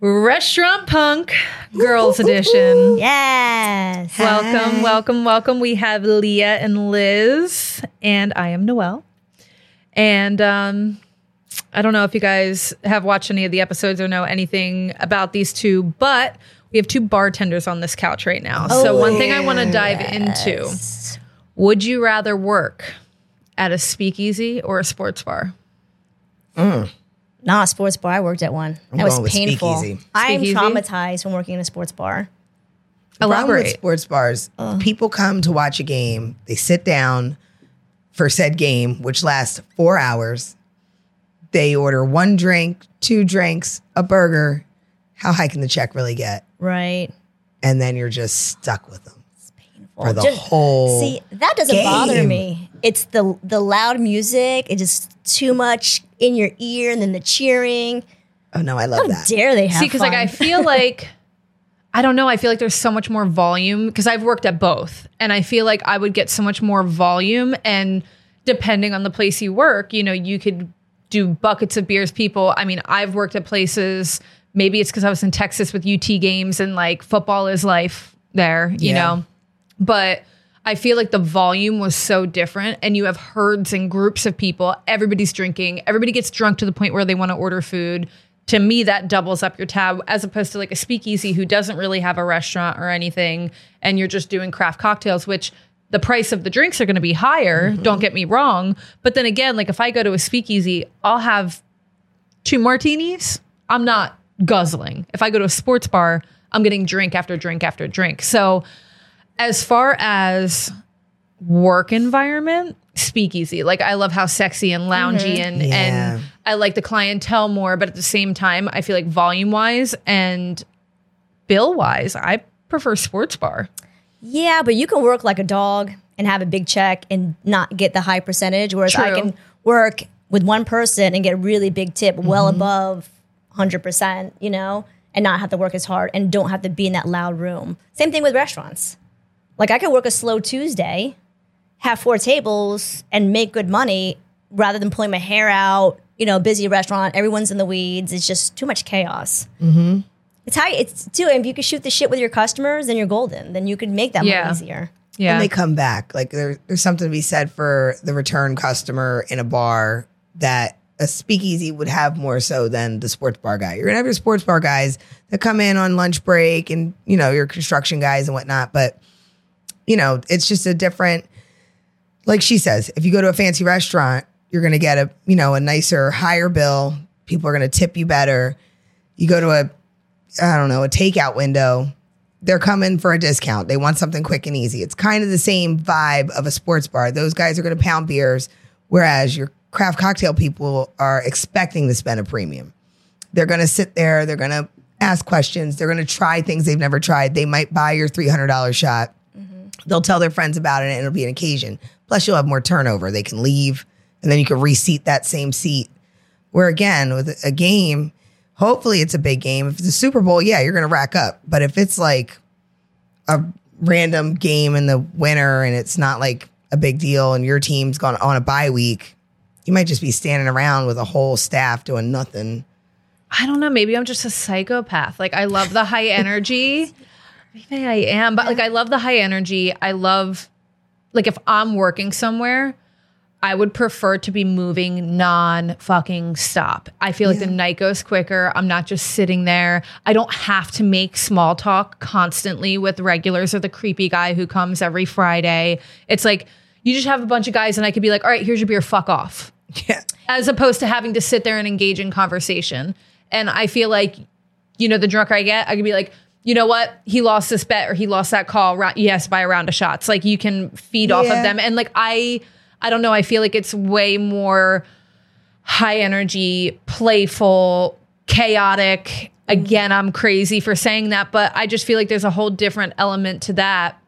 Restaurant Punk Girls Edition. Yes. Welcome, welcome, welcome. We have Leah and Liz, and I am Noelle. And um, I don't know if you guys have watched any of the episodes or know anything about these two, but we have two bartenders on this couch right now. so, one thing I want to dive into would you rather work at a speakeasy or a sports bar? Not a sports bar. I worked at one. that was painful. speakeasy. I'm Speakeasy? traumatized from working in a sports bar. problem with Elaborate. sports bars, people come to watch a game, they sit down for said game, which lasts four hours. They order one drink, two drinks, a burger. How high can the check really get? Right. And then you're just stuck with them for the Just- whole. See, that doesn't bother me. It's the the loud music. It's just too much in your ear, and then the cheering. oh no, I love How that. dare they have See, because like I feel like I don't know. I feel like there's so much more volume because I've worked at both, and I feel like I would get so much more volume. And depending on the place you work, you know, you could do buckets of beers. People, I mean, I've worked at places. Maybe it's because I was in Texas with UT games, and like football is life there, you Yeah. know. But I feel like the volume was so different, and you have herds and groups of people. Everybody's drinking. Everybody gets drunk to the point where they want to order food. To me, that doubles up your tab as opposed to like a speakeasy who doesn't really have a restaurant or anything, and you're just doing craft cocktails, which the price of the drinks are going to be higher. Mm-hmm. Don't get me wrong. But then again, like if I go to a speakeasy, I'll have two martinis. I'm not guzzling. If I go to a sports bar, I'm getting drink after drink after drink. So, as far as work environment, speakeasy. Like I love how sexy and loungy mm-hmm. and Yeah. and I like the clientele more, but at the same time, I feel like volume wise and bill wise, I prefer sports bar. Yeah, but you can work like a dog and have a big check and not get the high percentage. Whereas I can work with one person and get a really big tip, well mm-hmm. above 100%, you know, and not have to work as hard and don't have to be in that loud room. Same thing with restaurants. Like I could work a slow Tuesday, have four tables, and make good money rather than pulling my hair out, you know, busy restaurant, everyone's in the weeds. It's just too much chaos. Mm-hmm. It's how it's too. If you could shoot the shit with your customers, then you're golden. Then you could make that Yeah. more easier. Yeah. And they come back. Like there, there's something to be said for the return customer in a bar that a speakeasy would have more so than the sports bar guy. You're gonna have your sports bar guys that come in on lunch break and you know your construction guys and whatnot, but you know it's just a different. Like she says, if you go to a fancy restaurant, you're gonna get a you know a nicer, higher bill. People are gonna tip you better. You go to a I don't know, a takeout window, they're coming for a discount. They want something quick and easy. It's kind of the same vibe of a sports bar. Those guys are going to pound beers, whereas your craft cocktail people are expecting to spend a premium. They're going to sit there, they're going to ask questions, they're going to try things they've never tried. They might buy your $300 shot. They'll tell their friends about it and it'll be an occasion. Plus, you'll have more turnover. They can leave and then you can reseat that same seat. Where again, with a game, hopefully it's a big game. If it's a Super Bowl, yeah, you're going to rack up. But if it's like a random game in the winter and it's not like a big deal and your team's gone on a bye week, you might just be standing around with a whole staff doing nothing. I don't know. Maybe I'm just a psychopath. Like I love the high energy. Maybe I am, but like I love the high energy. I love like if I'm working somewhere, I would prefer to be moving non fucking stop. I feel like the night goes quicker. I'm not just sitting there. I don't have to make small talk constantly with regulars or the creepy guy who comes every Friday. It's like you just have a bunch of guys and I could be like, all right, here's your beer, fuck off Yeah. as opposed to having to sit there and engage in conversation. And I feel like, you know, the drunker I get, I could be like, you know what? He lost this bet or he lost that call. Yes, by a round of shots. Like you can feed off of them. And like I, I don't know. I feel like it's way more high energy, playful, chaotic. Again, I'm crazy for saying that, but I just feel like there's a whole different element to that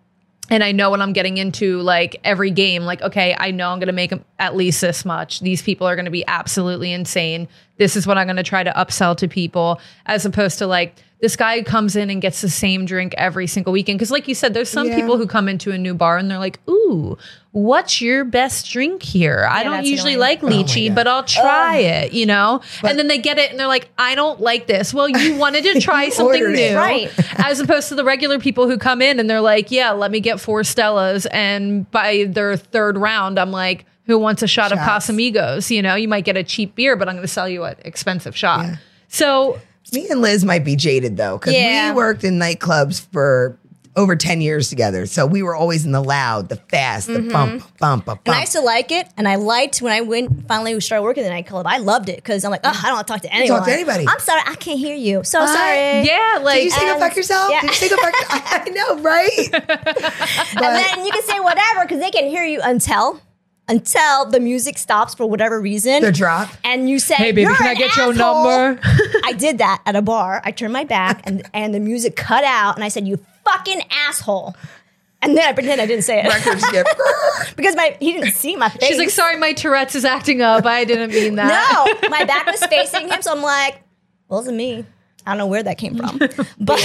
and I know when I'm getting into like every game, like, okay, I know I'm going to make at least this much. These people are going to be absolutely insane. this is what I'm going to try to upsell to people as opposed to like this guy comes in and gets the same drink every single weekend. Cause like you said, there's some Yeah. people who come into a new bar and they're like, ooh, what's your best drink here? I don't usually annoying. like oh lychee, God. but I'll try it, you know? and then they get it and they're like, I don't like this. Well, you wanted to try something new. Right. As opposed to the regular people who come in and they're like, yeah, let me get four Stellas. And by their third round, I'm like, who wants a shot of Casamigos? You know, you might get a cheap beer, but I'm going to sell you an expensive shot. So Me and Liz might be jaded though, because Yeah. we worked in nightclubs for over 10 years together. So we were always in the loud, the fast, the mm-hmm. bump, bump, bump. And I used to like it, and I liked when I went finally started working in the nightclub. I loved it because I'm like, oh, I don't want to talk to anyone. talk to anybody. I'm sorry, I can't hear you. So What? sorry. yeah, like Did you say go fuck yourself? yeah. Did you say go fuck I know, right? And then you can say whatever because they can hear you until until the music stops for whatever reason. The drop. And you say, Hey, baby, You're can I an get your number? I did that at a bar. I turned my back and and the music cut out, and I said, "You fucking asshole." And then I pretend I didn't say it Records get because my he didn't see my face. she's like, sorry, my Tourette's is acting up. I didn't mean that. No, my back was facing him, so I'm like, "Well, it wasn't me." I don't know where that came from, but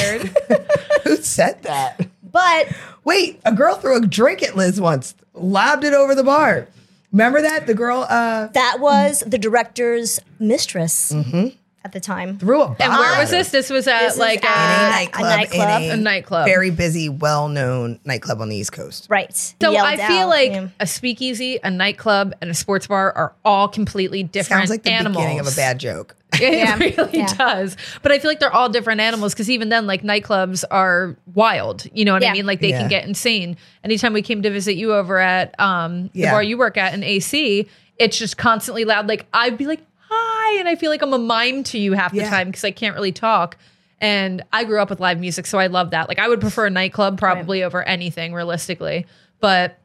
Who said that? But Wait, a girl threw a drink at Liz once, lobbed it over the bar. Remember that? The girl uh that was the director's mistress Mm-hmm. at the time. threw a bar. And where was this? This was at This like in uh, a nightclub, a nightclub. in A nightclub. very busy, well-known nightclub on the East Coast. Right. So Yelled I feel out, like yeah. a speakeasy, a nightclub, and a sports bar are all completely different Sounds like the animals. beginning of a bad joke. It Yeah. really Yeah. does. But I feel like they're all different animals because even then, like nightclubs are wild. You know what I mean? Like they Yeah. can get insane. Anytime we came to visit you over at um, the bar you work at in AC, it's just constantly loud. Like I'd be like, hi. And I feel like I'm a mime to you half the time because I can't really talk. And I grew up with live music, so I love that. Like I would prefer a nightclub probably over anything realistically. But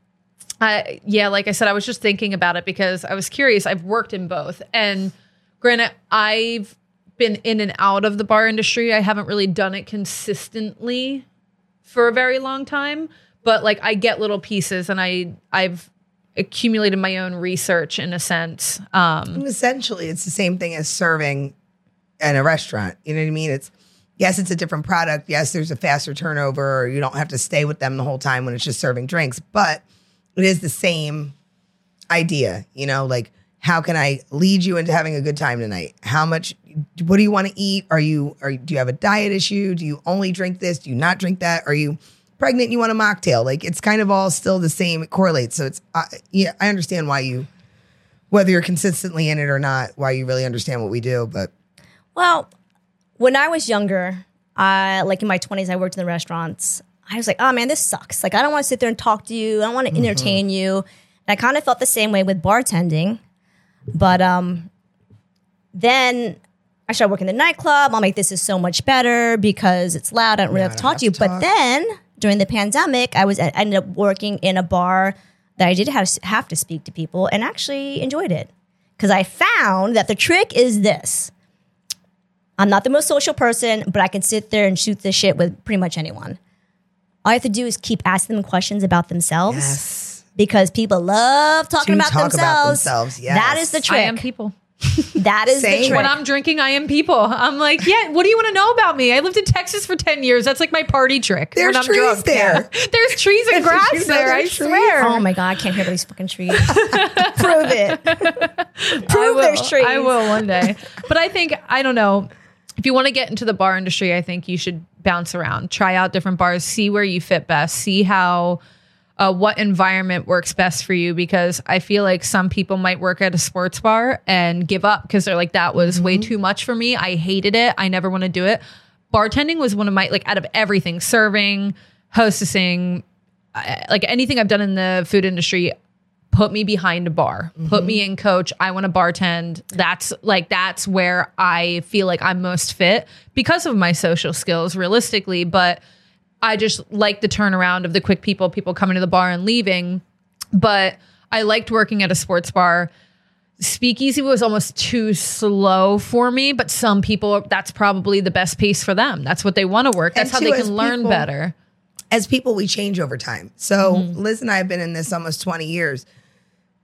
I, yeah, like I said, I was just thinking about it because I was curious. I've worked in both. And granted, I've been in and out of the bar industry. I haven't really done it consistently for a very long time, but like I get little pieces and I I've accumulated my own research in a sense. Um essentially it's the same thing as serving in a restaurant. You know what I mean? It's yes, it's a different product. Yes, there's a faster turnover, you don't have to stay with them the whole time when it's just serving drinks, but it is the same idea, you know, like how can I lead you into having a good time tonight? How much what do you want to eat? Are you are do you have a diet issue? Do you only drink this? Do you not drink that? Are you pregnant and you want a mocktail? Like it's kind of all still the same. It correlates. So it's uh, yeah, I understand why you whether you're consistently in it or not, why you really understand what we do. But Well, when I was younger, I like in my 20s, I worked in the restaurants. I was like, oh man, this sucks. Like, I don't want to sit there and talk to you. I don't want to entertain you. And I kind of felt the same way with bartending. But um, then I started working in the nightclub. I'm like, this is so much better because it's loud. I don't really Yeah, have to talk to you. to But talk. then during the pandemic, I was I ended up working in a bar that I did have, have to speak to people and actually enjoyed it because I found that the trick is this. I'm not the most social person, but I can sit there and shoot the shit with pretty much anyone. All I have to do is keep asking them questions about themselves yes, because people love talking To about talk about themselves. themselves, yes. That is the trick. I trick. am people. that is Same. the trick. When I'm drinking, I am people. I'm like, yeah, what do you want to know about me? I lived in Texas for 10 years. That's like my party trick. There's when I'm trees drunk. there. Yeah. There's trees and Did you grass know there. I trees? swear. oh my god, I can't hear these fucking trees. Prove it. Prove will. there's trees. I will one day. but I think I don't know. If you want to get into the bar industry, I think you should bounce around, try out different bars, see where you fit best, see how uh, what environment works best for you. Because I feel like some people might work at a sports bar and give up because they're like, that was way mm-hmm. too much for me. I hated it. I never want to do it. Bartending was one of my like out of everything, serving, hostessing, uh, like anything I've done in the food industry put me behind a bar put me mm-hmm. in coach i want to bartend that's like that's where i feel like i'm most fit because of my social skills realistically but i just like the turnaround of the quick people people coming to the bar and leaving but i liked working at a sports bar speakeasy was almost too slow for me but some people that's probably the best pace for them that's what they want to work that's And how too, they can learn people- better as people, we change over time. So Mm-hmm. Liz and I have been in this almost 20 years.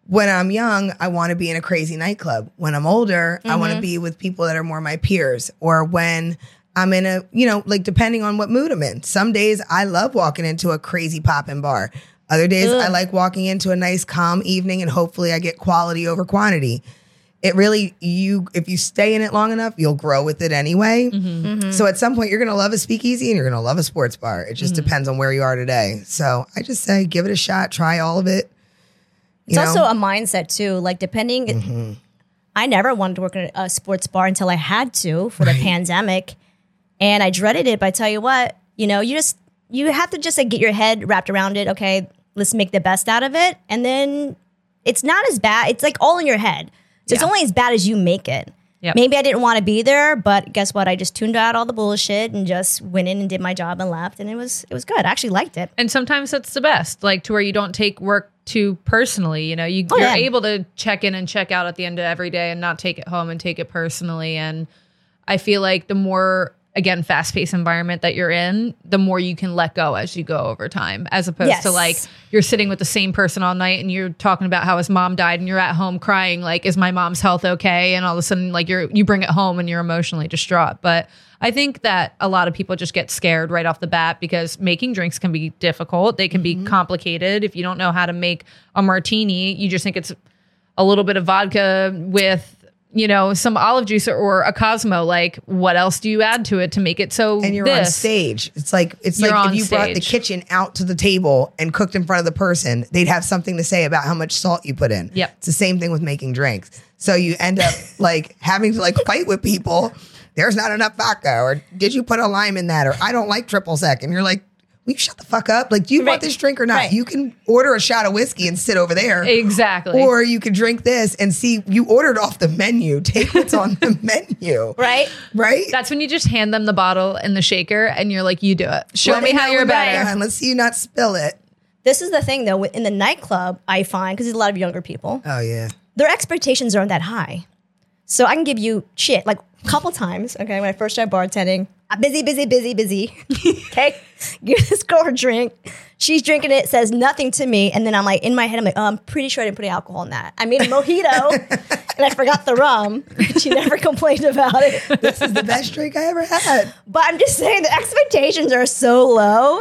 when I'm young, I want to be in a crazy nightclub. When I'm older, I want to be with people that are more my peers. Or when I'm in a, you know, like depending on what mood I'm in. Some days I love walking into a crazy poppin' bar. Other days I like walking into a nice calm evening and hopefully I get quality over quantity. It really you if you stay in it long enough, you'll grow with it anyway. Mm-hmm. Mm-hmm. So at some point you're gonna love a speakeasy and you're gonna love a sports bar. It just mm-hmm. depends on where you are today. So I just say give it a shot, try all of it. It's You also a mindset too. Like depending, I never wanted to work in a sports bar until I had to for the pandemic, and I dreaded it. But I tell you what, you know, you just you have to just like get your head wrapped around it. Okay, let's make the best out of it, and then it's not as bad. It's like all in your head. So it's only as bad as you make it. Yep. Maybe I didn't want to be there, but guess what? I just tuned out all the bullshit and just went in and did my job and left, and it was it was good. I actually liked it. And sometimes that's the best, like to where you don't take work too personally. You know, you, Oh, you're yeah. able to check in and check out at the end of every day and not take it home and take it personally. And I feel like the more, again, fast paced environment that you're in, the more you can let go as you go over time, as opposed to like you're sitting with the same person all night and you're talking about how his mom died and you're at home crying, like, is my mom's health okay? And all of a sudden, like, you're, you bring it home and you're emotionally distraught. But I think that a lot of people just get scared right off the bat because making drinks can be difficult. They can be mm-hmm. complicated. If you don't know how to make a martini, you just think it's a little bit of vodka with, you know, some olive juice or, or a Cosmo. Like, what else do you add to it to make it so and you're on stage. It's like it's You're like if you brought the kitchen out to the table and cooked in front of the person, they'd have something to say about how much salt you put in. Yep. It's the same thing with making drinks. So you end up like having to like fight with people. There's not enough vodka, or did you put a lime in that? Or I don't like triple sec. And you're like, will you shut the fuck up? Like, do you Right. want this drink or not? Right. You can order a shot of whiskey and sit over there. Exactly. Or you can drink this and see you ordered off the menu. Take what's on the menu. Right? Right? That's when you just hand them the bottle and the shaker and you're like, you do it. Show Let me how you're when better. done. Let's see you not spill it. This is the thing though, in the nightclub, I find, because there's a lot of younger people, Oh yeah. their expectations aren't that high. So I can give you shit like a couple times, okay, when I first started bartending. I'm busy, busy, busy, busy. okay. Give this girl her drink. She's drinking it, says nothing to me. And then I'm like, in my head, I'm like, oh, I'm pretty sure I didn't put any alcohol in that. I made a mojito and I forgot the rum. She never complained about it. This is the best drink I ever had. But I'm just saying the expectations are so low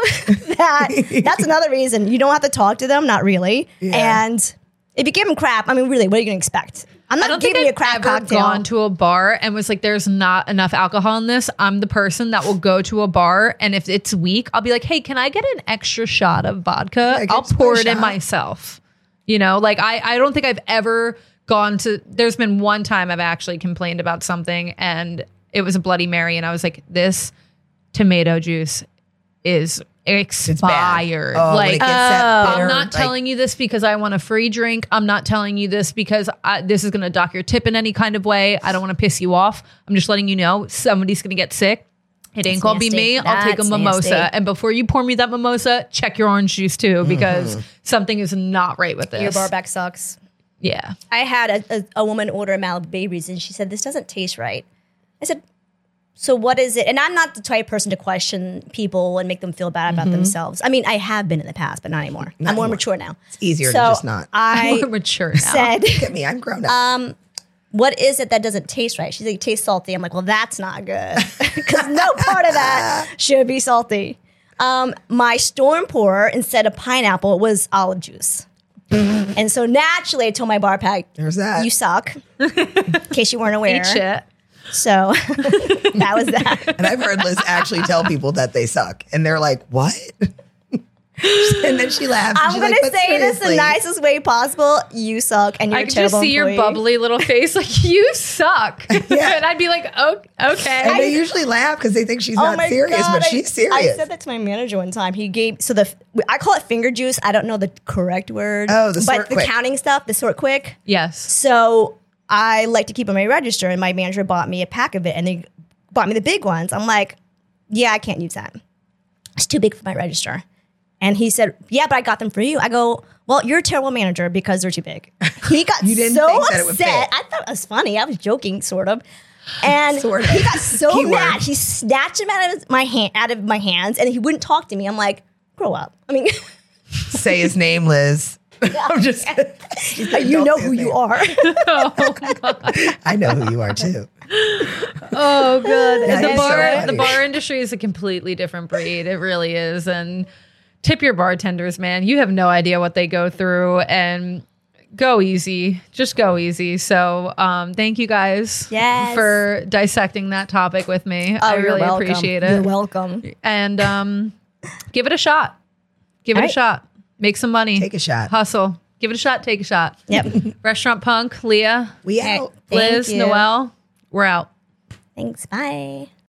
that that's another reason you don't have to talk to them, not really. Yeah. And if you give them crap, I mean, really, what are you going to expect? I'm I not don't think giving you I've a ever cocktail. gone to a bar and was like, "There's not enough alcohol in this." I'm the person that will go to a bar, and if it's weak, I'll be like, "Hey, can I get an extra shot of vodka? I'll pour it in myself." You know, like I, I don't think I've ever gone to. There's been one time I've actually complained about something, and it was a Bloody Mary, and I was like, "This tomato juice is." It's bad. Expired. Oh, like it gets that bitter, I'm not like- telling you this because I want a free drink. I'm not telling you this because I, this is going to dock your tip in any kind of way. I don't want to piss you off. I'm just letting you know somebody's going to get sick. It ain't gonna be nasty. me. I'll take a mimosa. nasty. And before you pour me that mimosa, check your orange juice too mm-hmm. because something is not right with this. Your bar back sucks. yeah. I had a, a, a woman order a Malibu Babies and she said, This doesn't taste right. I said, So what is it? And I'm not the type of person to question people and make them feel bad about mm-hmm. themselves. I mean, I have been in the past, but not anymore. I'm more anymore. mature now. It's easier so to just not. I We're mature now. said, Look at me. I'm grown up. Um, what is it that doesn't taste right? She's like, it tastes salty. I'm like, well, that's not good because no part of that should be salty. Um, my storm pour instead of pineapple was olive juice. Mm. and so naturally, I told my bar back, There's that. you suck, in case you weren't aware. Eat shit. So that was that. and I've heard Liz actually tell people that they suck, and they're like, "What?" and then she laughs. and I'm she's gonna "But say this the nicest way possible. You suck and you're I a could just terrible see your bubbly little face, like you suck, Yeah. and I'd be like, "Oh, okay." And they usually laugh because they think she's Oh not serious, God, but I- she's serious. I said that to my manager one time. He gave so the I call it finger juice. I don't know the correct word. Oh, the but sort the quick. counting stuff, the Sortkwik. yes. So I like to keep on my register, and my manager bought me a pack of it, and they bought me the big ones. I'm like, yeah, I can't use that. It's too big for my register. And he said, yeah, but I got them for you. I go, well, you're a terrible manager because they're too big. He got You didn't so think that it would upset. I thought it was funny. I was joking, sort of. And Sort of. he got so Keyword. mad. He snatched him out of my hand, out of my hands, and he wouldn't talk to me. I'm like, grow up. I mean, Say his name, Liz. I'm just. you know who you are. oh, I know who you are too. Oh, good. That the is so bar, the bar industry is a completely different breed. It really is. And tip your bartenders, man. You have no idea what they go through, and go easy. Just go easy. So, um, thank you guys Yes. for dissecting that topic with me. I Oh, you're really welcome. appreciate You're it. welcome. And um, give it a shot. Give it a shot. Make some money. Take a shot. Hustle. Give it a shot. Take a shot. Yep. Restaurant Punk, Leah, We out. Liz. Noelle. We're out. Thanks. Bye.